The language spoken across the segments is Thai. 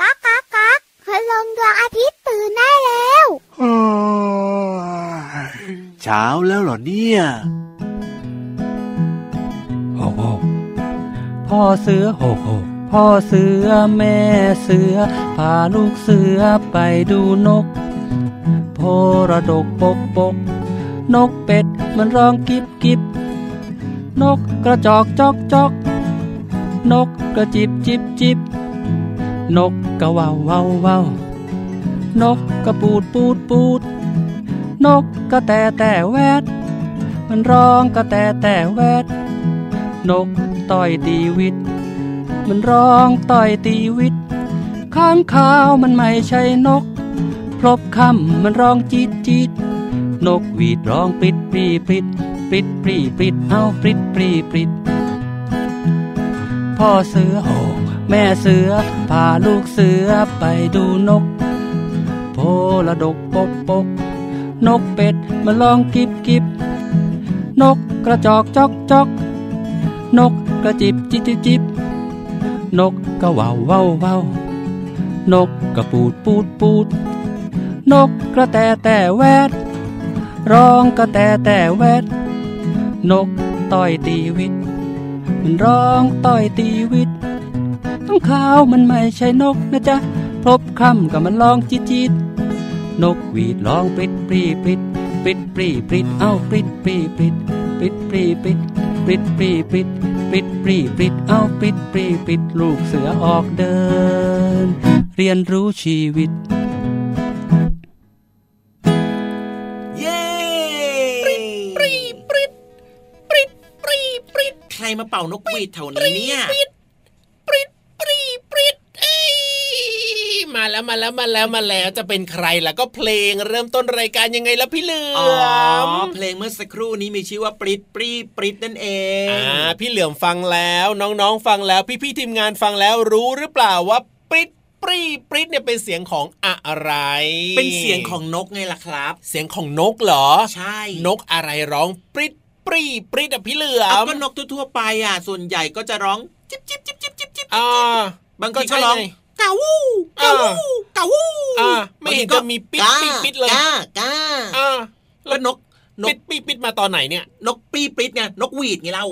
ก๊ากก๊ากก๊ากคืลงดวงอาทิตย์ตื่นได้แล้วเช้าแล้วเหรอเนี่ยโหกหกพ่อเสือโหกหกพ่อเสือแม่เสือพาลูกเสือไปดูนก โพระดกปกปก นกเป็ดมันร้องกิบกิบนกกระจอกจอกจอก นกกระจิบจิบจิบ นกกระว่าวว่าวว่าวนกกระปูดปูดปูด นกกระแตแต่แวด มันร้องกระแตแต่แวด นกต่อยตีวิต มันร้องต่อยตีวิต ข้างขาวมันไม่ใช่นก พลบคำมันร้องจีดจีดนกหวีดร้องปริดปรีปริดปริดปรีปริดเอาปริดปรีปริด พ่อเสือโหกแม่เสือพาลูกเสือไปดูนก โพละดกปกปก นกเป็ดมันร้องกิบกิบ นกกระจอกจอกจอก นกกระจิบจิบจิบจิบ นกกระว่าวว่าวว่าวนกกระปูดปูดปูด นกกระแตแต่แวด ร้องกระแตแต่แวด นกต่อยตีวิต มันร้องต่อยตีวิตต้องขาวมันไม่ใช่นกนะจ๊ะพบคำกับมันร้องจิจิตนกหวีดร้องปริดปรีปริดปริดปรีปริดเอาปริดปรีปริดปริดปรีปริดปริดปรีปริดปริดปรีปริดเอาปริดปรีปริดลูกเสือออกเดิน เรียนรู้ชีวิต มาเป่านกหวีดแถวนี้เนี่ยปริดปริดปรีปริดเอ้ยมาแล้วมาแล้วมาแล้วมาแล้วจะเป็นใครล่ะก็เพลงเริ่มต้นรายการยังไงล่ะพี่เหลืออ๋อมเพลงเมื่อสักครู่นี้มีชื่อว่าปริดปรีปริดนั่นเองอ่าพี่เหลือมฟังแล้วน้องๆฟังแล้วพี่ๆทีมงานฟังแล้วรู้หรือเปล่าว่าปริดปรีปริดเนี่ยเป็นเสียงของอะไร เป็นเสียงของนกไงล่ะครับ เสียงของนกเหรอ ใช่ นกอะไรร้องปริด ปรีปริดอะพี่เหลือเอามก็นกทั่วๆไปอะส่วนใหญ่ก็จะร้องจิ๊บจิ๊บจิ๊บจิ๊บจิ๊บจิ๊บอ่าบางทีก็ร้องใช่ไกาวูกาวูกาวูอ่าไม่เห็นจะมีปิดกาปิดปิดเลยกากาอ่าแล้วนก นปิกดปิดปิดมาตอนไหนเนี่ย นกปรีปริดไงนกหวีดไงเรา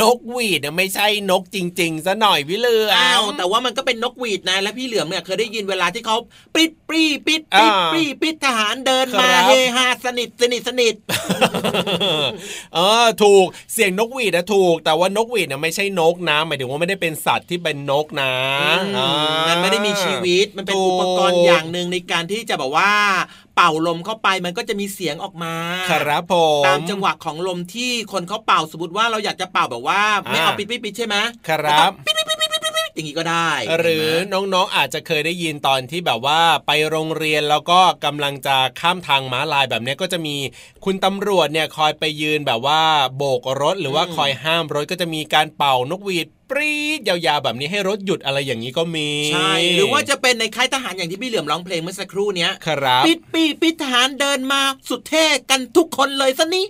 นกหวีดเนี่ยไม่ใช่นกจริงๆซะหน่อยพี่เหลืออ้าวมแต่ว่ามันก็เป็นนกหวีดนะ และพี่เหลือมเนี่ยเคยได้ยินเวลาที่เขาปิดปรีปิดปิดอ่าปรีปิดทหารเดินมาครับเฮฮาสนิทสนิทสนิทเออถูกเสียงนกหวีดนะถูก แต่ว่านกหวีดเนี่ยไม่ใช่นกนะหมายถึงว่าไม่ได้เป็นสัตว์ที่เป็นนกนะอือ่ามมันไม่ได้มีชีวิตมันเป็นถูกอุปกรณ์อย่างหนึ่งในการที่จะแบบว่า เป่าลมเข้าไปมันก็จะมีเสียงออกมาครับผมตามจังหวะของลมที่คนเขาเป่าสมมติว่าเราอยากจะเป่าแบบว่า ไม่เอาปิดปิดปิดใช่ไหมครับแล้วก็ปิดปิดปิดปิดปิดปิดอย่างนี้ก็ได้ หรือเห็นไหมน้องๆอาจจะเคยได้ยินตอนที่แบบว่าไปโรงเรียนแล้วก็กำลังจะข้ามทางม้าลายแบบเนี้ยก็จะมีคุณตำรวจเนี่ยคอยไปยืนแบบว่าโบกรถ หรือว่าคอยห้ามรถก็จะมีการเป่านกหวีด ปรี๊ดยาวๆแบบนี้ให้รถหยุดอะไรอย่างนี้ก็มีใช่หรือว่าจะเป็นในค่ายทหารอย่างที่พี่เหลือมร้องเพลงเมื่อสักครู่เนี้ยครับปิดปีปิดทหารเดินมาสุดเท่กันทุกคนเลยซะนี่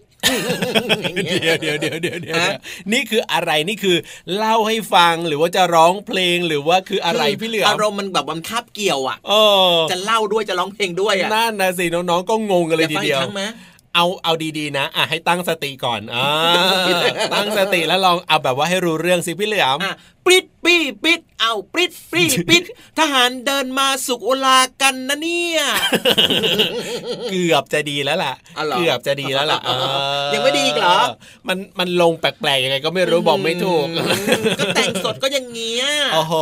เดี๋ยวเดี๋ยวเดี๋ยวเดี๋ยวเดี๋ยวฮะนี่คืออะไรนี่คือ เล่าให้ฟังหรือว่าจะร้องเพลงหรือว่าคืออะไรพี่เหลือมอารมณ์มันแบบมันคาบเกี่ยวอะเออจะเล่าด้วยจะร้องเพลงด้วยอะนั่นนะสิน้องๆก็งงกันเลยทีฟังอีเดีกยวครั้งไหม เอาเอาดีๆนะอะให้ตั้งสติก่อนอ่าตั้งสติแล้วลองเอาแบบว่าให้รู้เรื่องสิพี่เหลือมอะปิดปีปิดเอาปิดปีปิด ทหารเดินมาสุกโอลากันนะเนี่ยเกือบจะดีแล้วล่ะอ๋อเหรอเกือบจะดีแล้วล่ะเออยังไม่ดีอีกเหรอ มันมันลงแปลกๆยังไงก็ไม่รู้บอกไม่ถูกอืมก็แต่งสดก็อย่างเงี้ยโอ้โห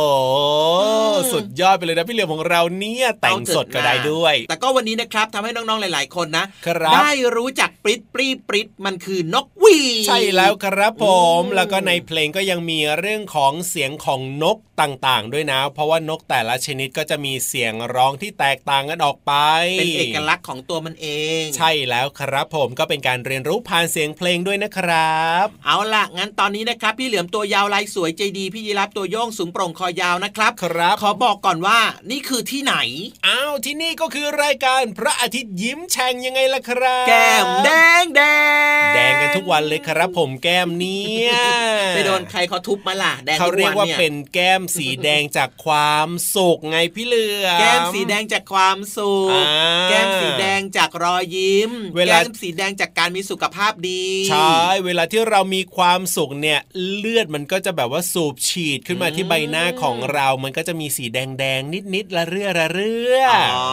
มสุดยอดไปเลยนะพี่เหลือมของเราเนี่ยแต่งสดก็ได้ด้วย แต่ก็วันนี้นะครับทำให้น้องๆหลาย ๆคนนะครับได้รู้จักปริดปรีปริดมันคือนกหวีดใช่แล้วครับผมอืมแล้วก็ในเพลงก็ยังมีเรื่องของเสียงของนกต่างๆ ด้วยนะ เพราะว่านกแต่ละชนิดก็จะมีเสียงร้องที่แตกต่างกันออกไป เป็นเอกลักษณ์ของตัวมันเอง ใช่แล้วครับผมก็เป็นการเรียนรู้ผ่านเสียงเพลงด้วยนะครับ เอาล่ะงั้นตอนนี้นะครับ พี่เหลือมตัวยาวลายสวยใจดีพี่ยีรับตัวโยงสูงโปร่งคอยาวนะครับครับ ขอบอกบอกก่อนว่านี่คือที่ไหนอ้าวที่นี่ก็คือรายการพระอาทิตย์ยิ้มแฉ่งยังไงล่ะครับแก้มแดงแดงแดงกันทุกวันเลยครับผมแก้มเนี่ยไปโดนใครเขาทุบมาล่ะแดงเขาทุกเรียกวันว่าเนี่ยเป็นแก้มสีแดงจากความสุขไงพี่เหลือมแก้มสีแดงจากความสุขอ่าแก้มสีแดงจากรอยยิ้มเวลาแก้มสีแดงจากการมีสุขภาพดีใช่เวลาที่เรามีความสุขเนี่ยเลือดมันก็จะแบบว่าสูบฉีดขึ้นมาที่ใบหน้าของเรา มันก็จะมีสีแดงๆนิดๆละเรื่อละเรื่ออ๋อ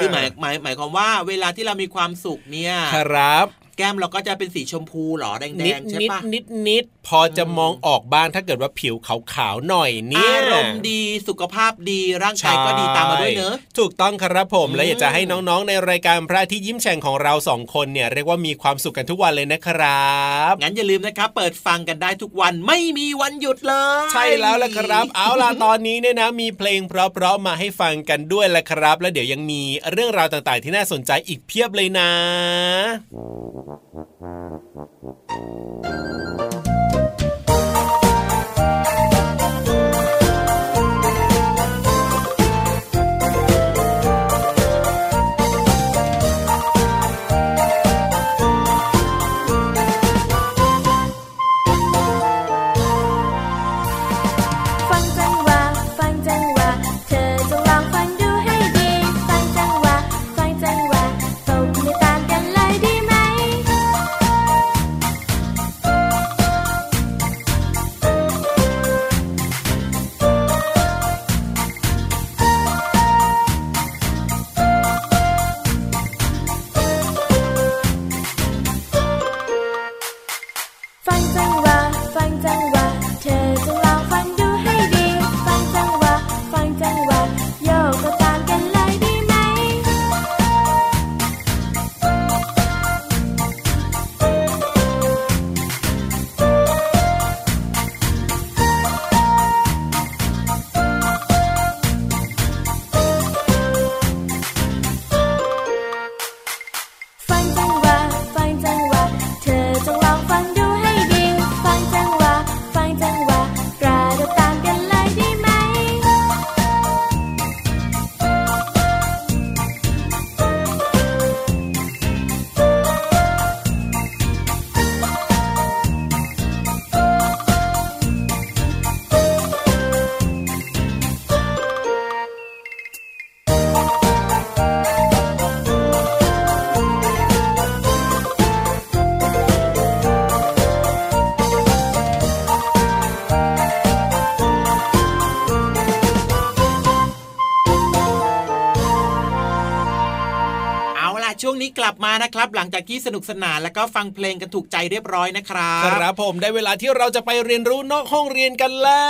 คือหมายหมายหมายความว่าเวลาที่เรามีความสุขเนี่ย ครับ ก้มเราก็จะเป็นสีชมพูเหรอแดนิดงๆใช่นิดปะนิดนิดพอจะมองออกบ้างถ้าเกิดว่าผิวขาวๆหน่อยเนี่ยอารมณ์ดีสุขภาพดีร่างกายก็ดีตามมาด้วยเนอะถูกต้องครับผมอืมและอยากจะให้น้องๆ ในรายการพระอาที่ยิ้มแฉ่งของเราสองคนเนี่ยเรียกว่ามีความสุขกันทุกวันเลยนะครับงั้นอย่าลืมนะครับเปิดฟังกันได้ทุกวันไม่มีวันหยุดเลย ใช่แล้วล่ะครับ เอาล่ะตอนนี้เนี่ยนะมีเพลงเพราะๆมาให้ฟังกันด้วยแหละครับ แล้วเดี๋ยวยังมีเรื่องราวต่างๆ ที่น่าสนใจอีกเพียบเลยนะ Thank you. ช่วงนี้กลับมานะครับ หลังจากที่สนุกสนานแล้วก็ฟังเพลงกันถูกใจเรียบร้อยนะครับครับผมได้เวลาที่เราจะไปเรียนรู้นอกห้องเรียนกันแล้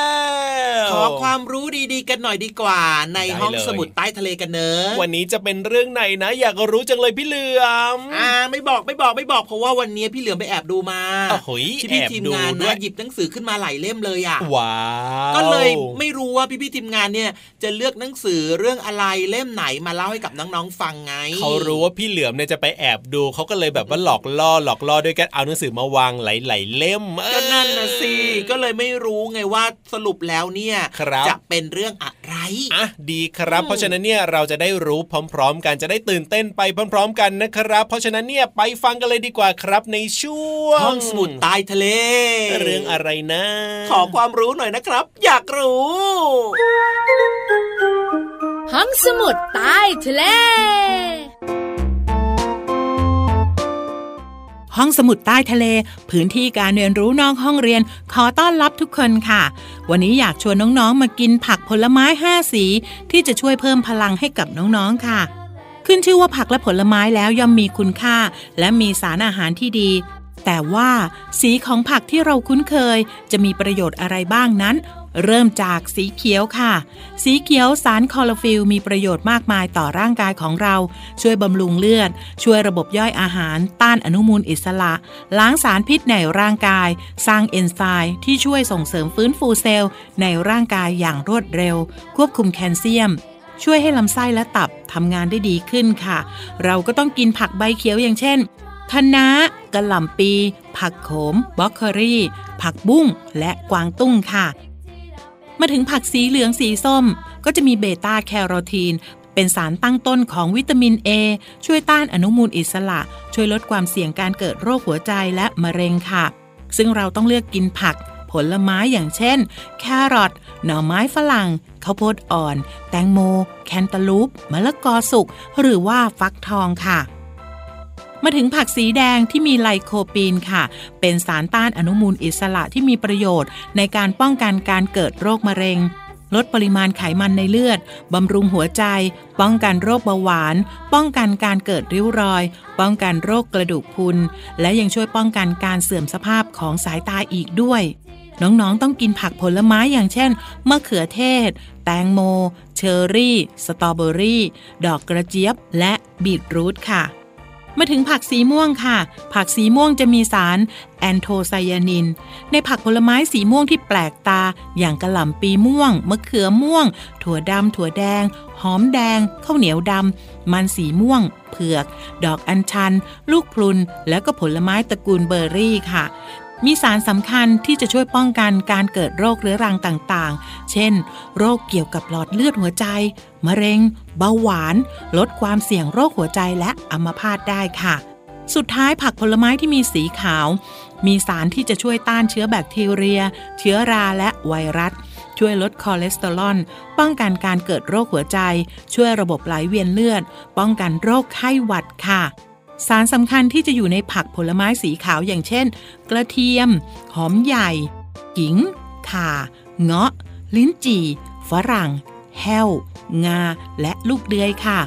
วขอความรู้ดีๆ กันหน่อยดีกว่า ในได้ห้องเลยสมุดใต้ทะเลกันเนอะวันนี้จะเป็นเรื่องไหนนะ อยากรู้จังเลยพี่เหลือมอ่าไม่บอกไม่บอกไม่บอกเพราะว่าวันนี้พี่เหลือมไปแอบดูมาโอ้โหที่พี่แอบทีมดูงานด้วนะยหยิบหนังสือขึ้นมาหลายเล่มเลยอะว้าวก็เลยไม่รู้ว่าพี่พี่ๆทีมงานเนี่ยจะเลือกหนังสือเรื่องอะไรเล่มไหนมาเล่าให้กับน้องๆฟังไงเขารู้ว่าพี่เหลือมเนี่ยจะไปแอบดูเขาก็เลยแบบว่าหลอกล่อหลอกล่อด้วยกันเอาหนังสือมาวางหลายๆเล่มเออก็นั่นนะสิก็เลยไม่รู้ไงว่าสรุปแล้วเนี่ยครับจะเป็นเรื่องอะไรอะดีครับอืมเพราะฉะนั้นเนี่ยเราจะได้รู้พร้อม ๆ กันจะได้ตื่นเต้นไปพร้อม ๆ กันนะครับ เพราะฉะนั้นเนี่ยไปฟังกันเลยดีกว่าครับในช่วงห้องสมุดใต้ทะเล เรื่องอะไรนะ ขอความรู้หน่อยนะครับ อยากรู้ห้องสมุดใต้ทะเล ห้องสมุดใต้ทะเล พื้นที่การเรียนรู้นอกห้องเรียน ขอต้อนรับทุกคนค่ะ วันนี้อยากชวนน้องๆ มากินผักผลไม้ 5 สี ที่จะช่วยเพิ่มพลังให้กับน้องๆ ค่ะ ขึ้นชื่อว่าผักและผลไม้แล้วย่อมมีคุณค่า และมีสารอาหารที่ดี แต่ว่าสีของผักที่เราคุ้นเคย จะมีประโยชน์อะไรบ้างนั้น เริ่มจากสีเขียวค่ะ สีเขียวสารคลอโรฟิลมีประโยชน์มากมายต่อร่างกายของเรา ช่วยบำรุงเลือด ช่วยระบบย่อยอาหาร ต้านอนุมูลอิสระ ล้างสารพิษในร่างกาย สร้างเอนไซม์ที่ช่วยส่งเสริมฟื้นฟูเซลล์ ในร่างกายอย่างรวดเร็ว ควบคุมแคลเซียม ช่วยให้ลำไส้และตับทำงานได้ดีขึ้นค่ะ เราก็ต้องกินผักใบเขียวอย่างเช่นคะน้ากะหล่ำปี ผักโขมบล็อกเคอรี่ ผักบุ้ง และกวางตุ้งค่ะ มาถึงผักสีเหลืองสีส้ม ก็จะมีเบต้าแคโรทีน เป็นสารตั้งต้นของวิตามิน A ช่วยต้านอนุมูลอิสระ ช่วยลดความเสี่ยงการเกิดโรคหัวใจและมะเร็งค่ะ ซึ่งเราต้องเลือกกินผัก ผลไม้อย่างเช่น แครอทหน่อไม้ฝรั่งข้าวโพดอ่อน แตงโม แคนตาลูปมะละกอสุกหรือว่าฟักทองค่ะ มาถึงผักสีแดงที่มีไลโคปีนค่ะ เป็นสารต้านอนุมูลอิสระที่มีประโยชน์ ในการป้องกันการเกิดโรคมะเร็ง ลดปริมาณไขมันในเลือด บำรุงหัวใจ ป้องกันโรคเบาหวาน ป้องกันการเกิดริ้วรอย ป้องกันโรคกระดูกพรุน และยังช่วยป้องกันการเสื่อมสภาพของสายตาอีกด้วยน้อง ๆ ต้องกินผักผลไม้อย่างเช่น มะเขือเทศ แตงโม เชอร์รี่ สตรอเบอรี่ ดอกกระเจี๊ยบ และบีทรูทค่ะ มาถึงผักสีม่วงค่ะ ผักสีม่วงจะมีสารแอนโทไซยานิน ในผักผลไม้สีม่วงที่แปลกตา อย่างกะหล่ำปีม่วง มะเขือม่วง ถั่วดำถั่วแดง หอมแดง ข้าวเหนียวดำ มันสีม่วง เผือก ดอกอัญชัน ลูกพรุน แล้วก็ผลไม้ตระกูลเบอร์รี่ค่ะ มีสารสำคัญที่จะช่วยป้องกันการเกิดโรคเรื้อรังต่างๆ เช่น โรคเกี่ยวกับหลอดเลือดหัวใจ มะเร็ง เบาหวาน ลดความเสี่ยงโรคหัวใจและอัมพาตได้ค่ะ สุดท้ายผักผลไม้ที่มีสีขาว มีสารที่จะช่วยต้านเชื้อแบคทีเรีย เชื้อราและไวรัส ช่วยลดคอเลสเตอรอล ป้องกันการเกิดโรคหัวใจ ช่วยระบบไหลเวียนเลือด ป้องกันโรคไข้หวัดค่ะ สารสำคัญที่จะอยู่ในผักผลไม้สีขาวอย่างเช่น กระเทียม หอมใหญ่ขิง ข่า เงาะ ลิ้นจี่ ฝรั่ง แห้ว งา และลูกเดือยค่ะ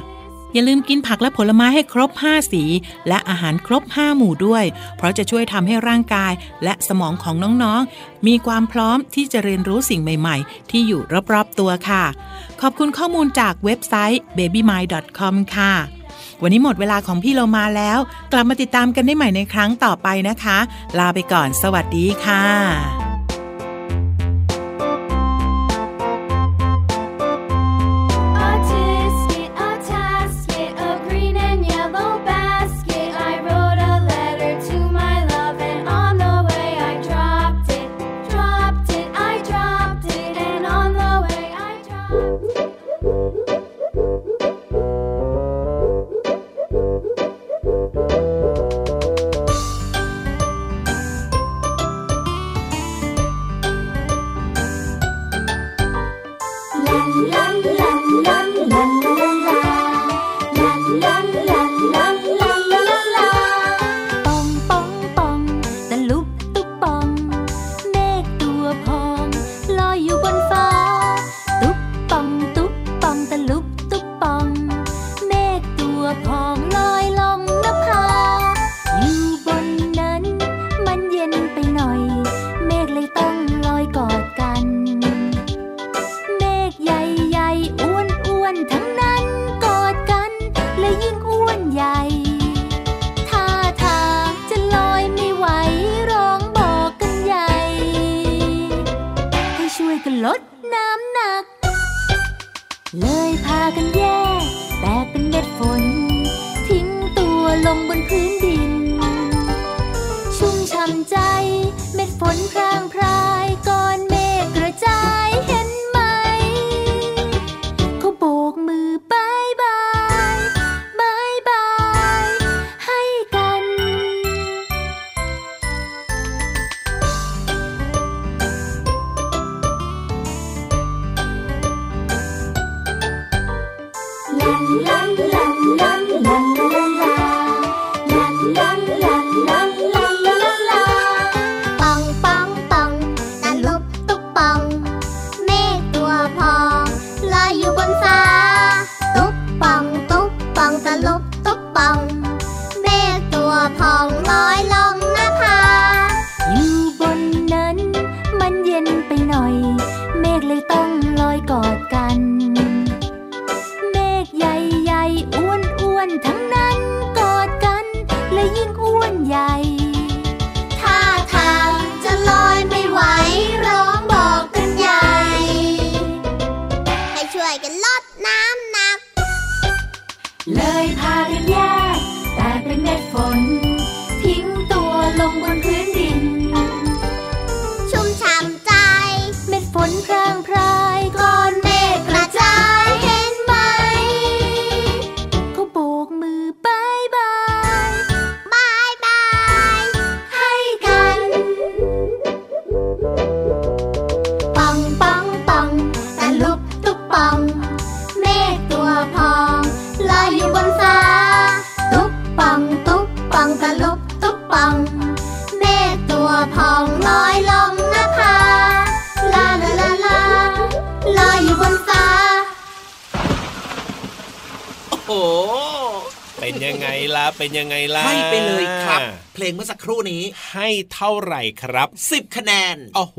อย่าลืมกินผักและผลไม้ให้ครบ 5 สี และอาหารครบ 5 หมู่ด้วย เพราะจะช่วยทำให้ร่างกายและสมองของน้องๆ มีความพร้อมที่จะเรียนรู้สิ่งใหม่ๆ ที่อยู่รอบๆตัวค่ะ ขอบคุณข้อมูลจากเว็บไซต์ babymind.com ค่ะ วันนี้หมดเวลาของพี่เรามาแล้ว กลับมาติดตามกันได้ใหม่ในครั้งต่อไปนะคะ ลาไปก่อน สวัสดีค่ะ ลงเมื่อสักครู่นี้ ให้เท่าไหร่ครับ 10 คะแนนโอ้โห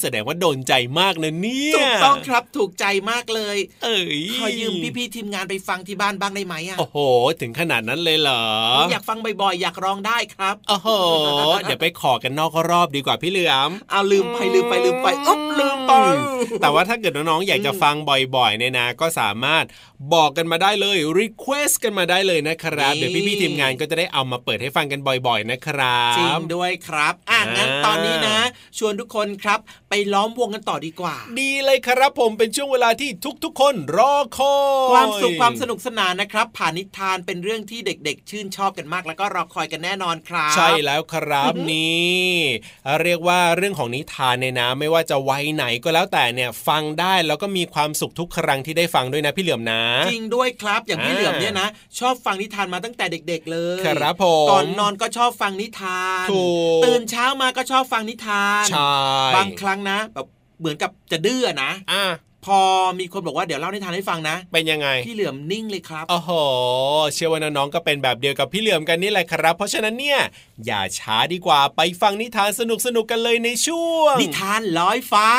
แสดงว่าโดนใจมากนะเนี่ยถูกต้องครับถูกใจมากเลย เอ้ยขอยืมพี่ๆทีมงานไปฟังที่บ้านบ้างได้ไหมอะโอ้โห ถึงขนาดนั้นเลยเหรอ อยากฟังบ่อยๆอยากร้องได้ครับโอ้โหเดี๋ยวไปขอกันนอกรอบดีกว่าพี่เหลือมเอาลืมไปลืมไปลืมไปอ๊บลืมไปแต่ว่าถ้าเกิดน้องๆอยากจะฟังบ่อยๆเนี่ยนะ ก็สามารถบอกกันมาได้เลย request กันมาได้เลยนะครับนี่เดี๋ยวพี่ๆทีมงานก็จะได้เอามาเปิดให้ฟังกันบ่อย ๆ นะครับจริงด้วยครับอะงั้นอ่าตอนนี้นะ ชวนทุกคนครับไปล้อมวงกันต่อดีกว่า ดีเลยครับผมเป็นช่วงเวลาที่ทุกๆ คนรอคอยความสุขความสนุกสนานนะครับ ผ่านนิทานเป็นเรื่องที่เด็กๆ ชื่นชอบกันมาก แล้วก็รอคอยกันแน่นอนครับ ใช่แล้วครับนี่เรียกว่าเรื่องของนิทานเนี่ยนะ ไม่ว่าจะวัยไหนก็แล้วแต่เนี่ยฟังได้แล้วก็มีความสุขทุกครั้งที่ได้ฟังด้วยนะพี่เหลือมนะ จริงด้วยครับอย่างพี่อ่าเหลือมเนี่ยนะ ชอบฟังนิทานมาตั้งแต่เด็ก ๆ เลยครับผมก่อนนอนก็ชอบฟังนิทานถูกตื่นเช้ามาก็ชอบฟังนิทานใช่บางครั้งนะ แบบเหมือนกับจะดื้อนะอะพอมีคนบอกว่าเดี๋ยวเล่านิทานให้ฟังนะ เป็นยังไง พี่เหลือมนิ่งเลยครับโอ้โห เชื่อว่าน้องๆก็เป็นแบบเดียวกับพี่เหลือมกันนี่แหละครับ เพราะฉะนั้นเนี่ย อย่าช้าดีกว่าไปฟังนิทานสนุกๆกันเลยในช่วง นิทานลอยฟ้า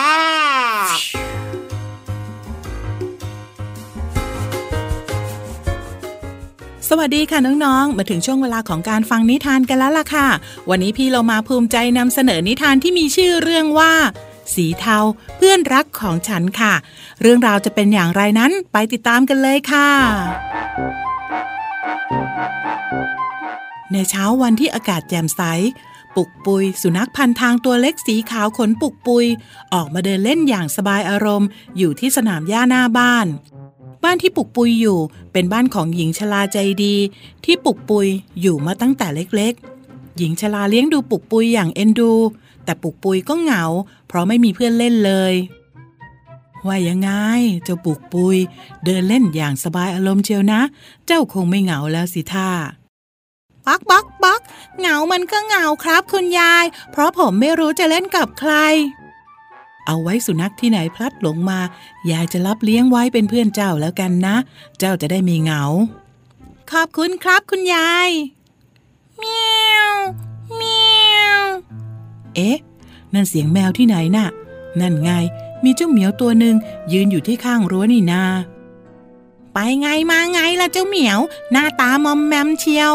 สวัสดีค่ะน้องๆ มาถึงช่วงเวลาของการฟังนิทานกันแล้วล่ะค่ะ วันนี้พี่เรามาภูมิใจนำเสนอนิทานที่มีชื่อเรื่องว่า สีเทา เพื่อนรักของฉันค่ะ เรื่องราวจะเป็นอย่างไรนั้นไปติดตามกันเลยค่ะ ในเช้าวันที่อากาศแจ่มใส ปุกปุย สุนัขพันทางตัวเล็กสีขาวขนปุกปุย ออกมาเดินเล่นอย่างสบายอารมณ์ อยู่ที่สนามหญ้าหน้าบ้านบ้านที่ปุกปุยอยู่เป็นบ้านของหญิงชราใจดี ที่ปุกปุยอยู่มาตั้งแต่เล็กๆ หญิงชราเลี้ยงดูปุกปุยอย่างเอ็นดู แต่ปุกปุยก็เหงา เพราะไม่มีเพื่อนเล่นเลย ว่ายังไง เจ้าปุกปุย เดินเล่นอย่างสบายอารมณ์เชียวนะ เจ้าคงไม่เหงาแล้วสิท่าปักปักปักเหงามันก็เหงาครับคุณยาย เพราะผมไม่รู้จะเล่นกับใคร เอาไว้สุนัขที่ไหนพลัดหลงมา ยายจะรับเลี้ยงไว้เป็นเพื่อนเจ้าแล้วกันนะ เจ้าจะได้มีเหงา ขอบคุณครับคุณยายเมียวเมียว เอ๊ะ นั่นเสียงแมวที่ไหนน่ะ นั่นไง มีเจ้าเหมียวตัวหนึ่งยืนอยู่ที่ข้างรั้วนี่นา ไปไงมาไงล่ะเจ้าเหมียว หน้าตามอมแมมเชียว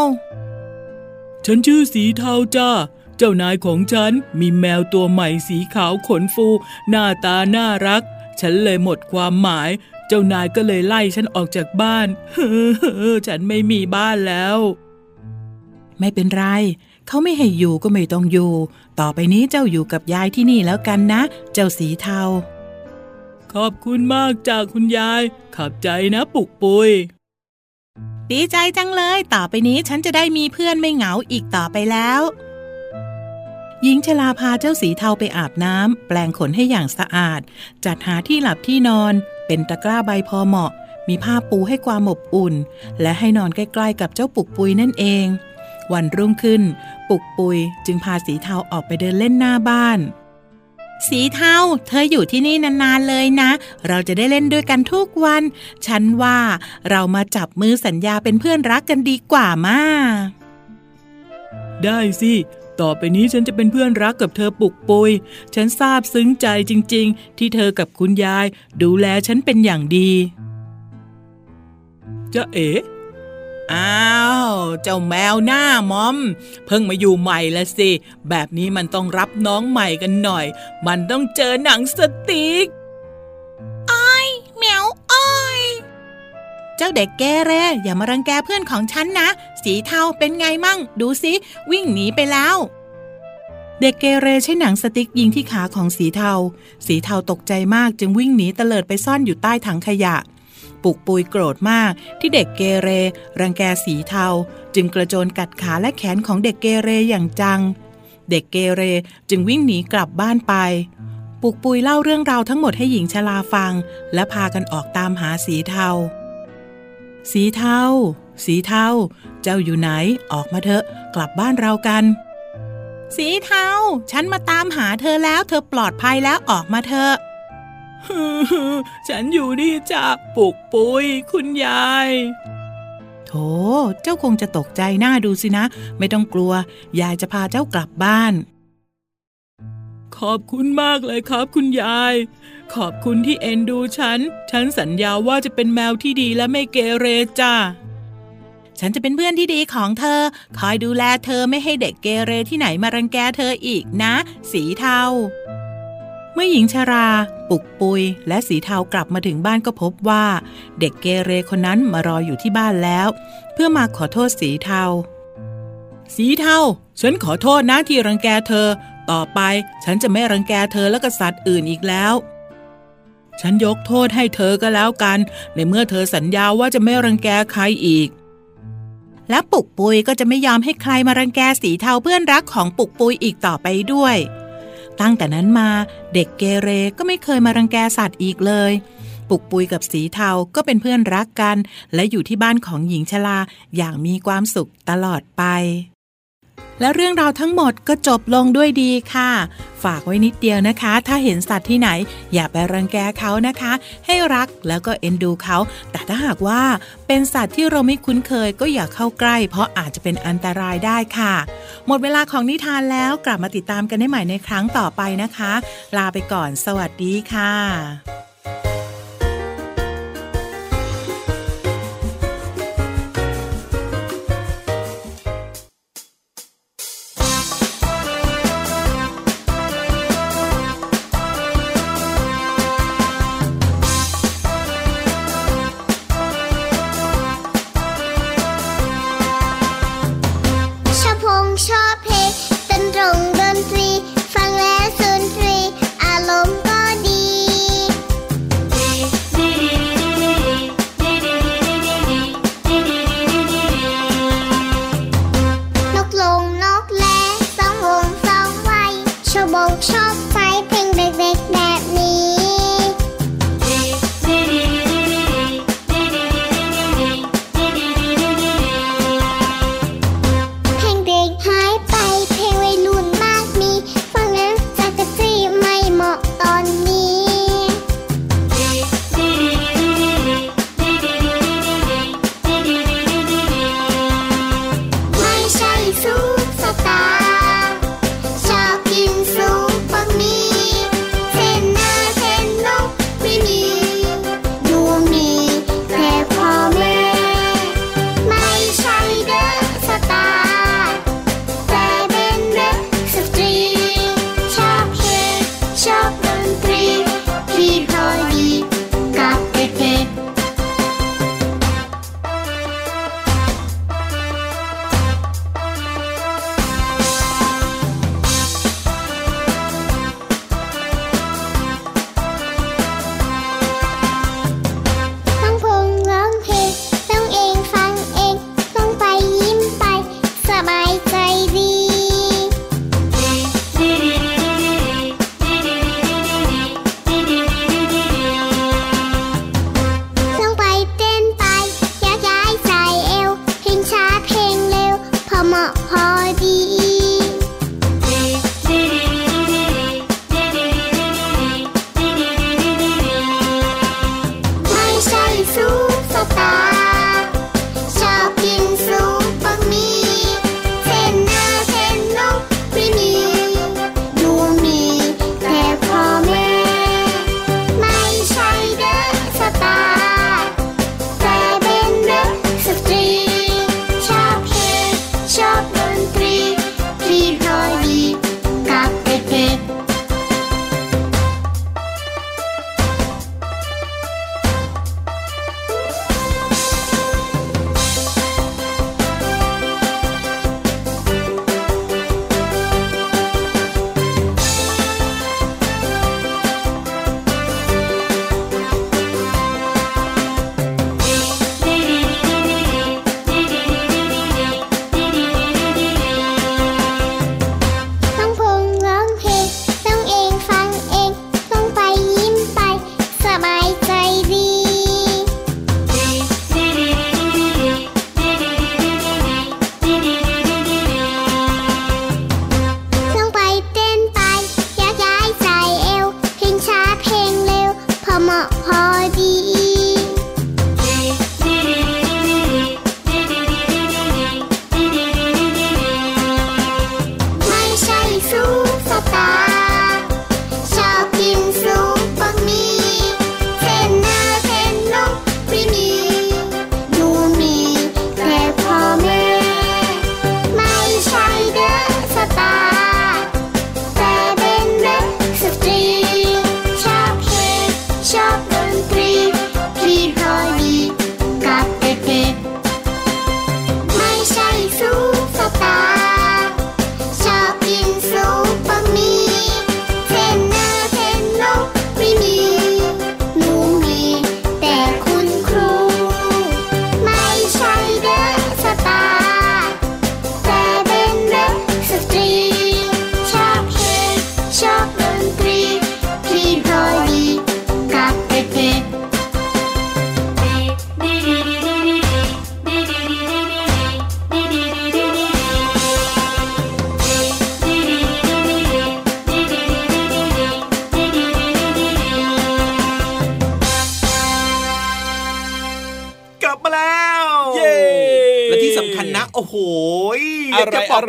ฉันชื่อสีเทาจ้า เจ้านายของฉันมีแมวตัวใหม่สีขาวขนฟู หน้าตาน่ารัก ฉันเลยหมดความหมาย เจ้านายก็เลยไล่ฉันออกจากบ้าน เฮ้อฉันไม่มีบ้านแล้ว ไม่เป็นไร เขาไม่ให้อยู่ก็ไม่ต้องอยู่ ต่อไปนี้เจ้าอยู่กับยายที่นี่แล้วกันนะ เจ้าสีเทา ขอบคุณมากจากคุณยาย ขอบใจนะปุกปุย ดีใจจังเลย ต่อไปนี้ฉันจะได้มีเพื่อนไม่เหงาอีกต่อไปแล้วหญิงชลาพาเจ้าสีเทาไปอาบน้ำแปลงขนให้อย่างสะอาด จัดหาที่หลับที่นอน เป็นตะกร้าใบพอเหมาะ มีผ้าปูให้ความอบอุ่น และให้นอนใกล้ๆกับเจ้าปุกปุยนั่นเอง วันรุ่งขึ้น ปุกปุยจึงพาสีเทาออกไปเดินเล่นหน้าบ้าน สีเทาเธออยู่ที่นี่นานๆเลยนะ เราจะได้เล่นด้วยกันทุกวัน ฉันว่าเรามาจับมือสัญญาเป็นเพื่อนรักกันดีกว่ามาได้สิต่อไปนี้ฉันจะเป็นเพื่อนรักกับเธอปุกปุย ฉันซาบซึ้งใจจริง ๆ ที่เธอกับคุณยาย ดูแลฉันเป็นอย่างดี จะเอ๋ อ้าว เจ้าแมวหน้ามอม เพิ่งมาอยู่ใหม่ละสิ แบบนี้มันต้องรับน้องใหม่กันหน่อย มันต้องเจอหนังสติ๊กอ้อยแมวอ้อยเจ้าเด็กแกเรอย่ามารังแกเพื่อนของฉันนะ สีเทาเป็นไงมั่ง ดูสิ วิ่งหนีไปแล้ว เด็กเกเรใช้หนังสติ๊กยิงที่ขาของสีเทา สีเทาตกใจมากจึงวิ่งหนีเตลิดไปซ่อนอยู่ใต้ถังขยะ ปุกปุยโกรธมาก ที่เด็กเกเร รังแกสีเทา จึงกระโจนกัดขาและแขนของเด็กเกเรอย่างจัง เด็กเกเรจึงวิ่งหนีกลับบ้านไป ปุกปุยเล่าเรื่องราวทั้งหมดให้หญิงชราฟัง และพากันออกตามหาสีเทา สีเทา สีเทา เจ้าอยู่ไหน ออกมาเถอะกลับบ้านเรากัน สีเทา ฉันมาตามหาเธอแล้ว เธอปลอดภัยแล้วออกมาเถอะ ฉันอยู่นี่จ้ะปุกปุยคุณยายโถเจ้าคงจะตกใจหน้าดูสินะ ไม่ต้องกลัว ยายจะพาเจ้ากลับบ้าน ขอบคุณมากเลยครับคุณยาย ขอบคุณที่เอ็นดูฉัน ฉันสัญญาว่าจะเป็นแมวที่ดีและไม่เกเรจ้าฉันจะเป็นเพื่อนที่ดีของเธอ คอยดูแลเธอไม่ให้เด็กเกเรที่ไหนมารังแกเธออีกนะ สีเทา เมื่อหญิงชรา ปุกปุย และสีเทากลับมาถึงบ้านก็พบว่า เด็กเกเรคนนั้นมารออยู่ที่บ้านแล้ว เพื่อมาขอโทษสีเทา สีเทา ฉันขอโทษนะที่รังแกเธอ ต่อไปฉันจะไม่รังแกเธอและกษัตริย์อื่นอีกแล้ว ฉันยกโทษให้เธอก็แล้วกัน ในเมื่อเธอสัญญาว่าจะไม่รังแกใครอีก และปุกปุยก็จะไม่ยอมให้ใครมารังแกสีเทาเพื่อนรักของปุกปุยอีกต่อไปด้วย ตั้งแต่นั้นมาเด็กเกเรก็ไม่เคยมารังแกสัตว์อีกเลย ปุกปุยกับสีเทาก็เป็นเพื่อนรักกัน และอยู่ที่บ้านของหญิงชลาอย่างมีความสุขตลอดไป และเรื่องราวทั้งหมดก็จบลงด้วยดีค่ะ ฝากไว้นิดเดียวนะคะ ถ้าเห็นสัตว์ที่ไหน อย่าไปรังแกเขานะคะ ให้รักแล้วก็เอ็นดูเขา แต่ถ้าหากว่าเป็นสัตว์ที่เราไม่คุ้นเคยก็อย่าเข้าใกล้ เพราะอาจจะเป็นอันตรายได้ค่ะ หมดเวลาของนิทานแล้วกลับมาติดตามกันได้ใหม่ในครั้งต่อไปนะคะ ลาไปก่อน สวัสดีค่ะ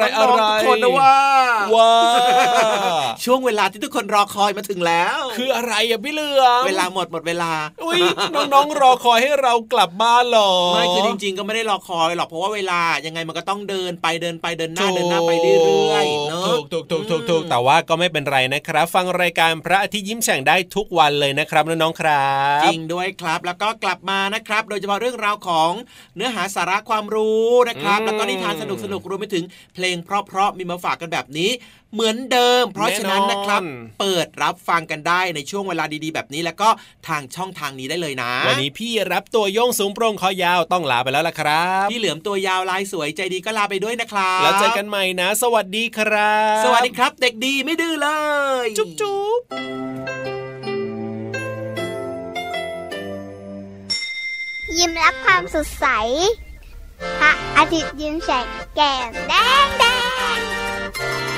อะาที่ทุกคนรอคอยมาถึงแล้ว คืออะไรอะพี่เหลือมเวลาหมดหมดเวลา อุ้ยน้องๆรอคอยให้เรากลับบ้านเหรอไม่คือจริง ๆ ก็ไม่ได้รอคอยหรอกเพราะว่าเวลายังไงมันก็ต้องเดินไปเดินไปเดินหน้าเดินหน้าไปเรื่อยๆเนอะถูกถูกถูกถูกถูกแต่ว่าก็ไม่เป็นไรนะครับ ฟังรายการพระอาทิตย์ยิ้มแฉ่งได้ทุกวันเลยนะครับน้องๆครับจริงด้วยครับแล้วก็กลับมานะครับ โดยเฉพาะเรื่องราวของเนื้อหาสาระความรู้นะครับ แล้วก็นิทานสนุกสนุกๆรวมไปถึงเพลงเพราะๆมีมาฝากกันแบบนี้ เหมือนเดิม เพราะฉะนั้นนะครับ เปิดรับฟังกันได้ในช่วงเวลาดีๆ แบบนี้แล้วก็ทางช่องทางนี้ได้เลยนะ วันนี้พี่รับตัวโยงสูงโปร่งคอยาวต้องลาไปแล้วล่ะครับ พี่เหลือมตัวยาวลายสวยใจดีก็ลาไปด้วยนะครับ แล้วเจอกันใหม่นะ สวัสดีครับ สวัสดีครับ เด็กดีไม่ดื้อเลย จุ๊บจุ๊บยิ้มรับความสดใสพระอาทิตย์ยิ้มแฉกแก้มแดงแดง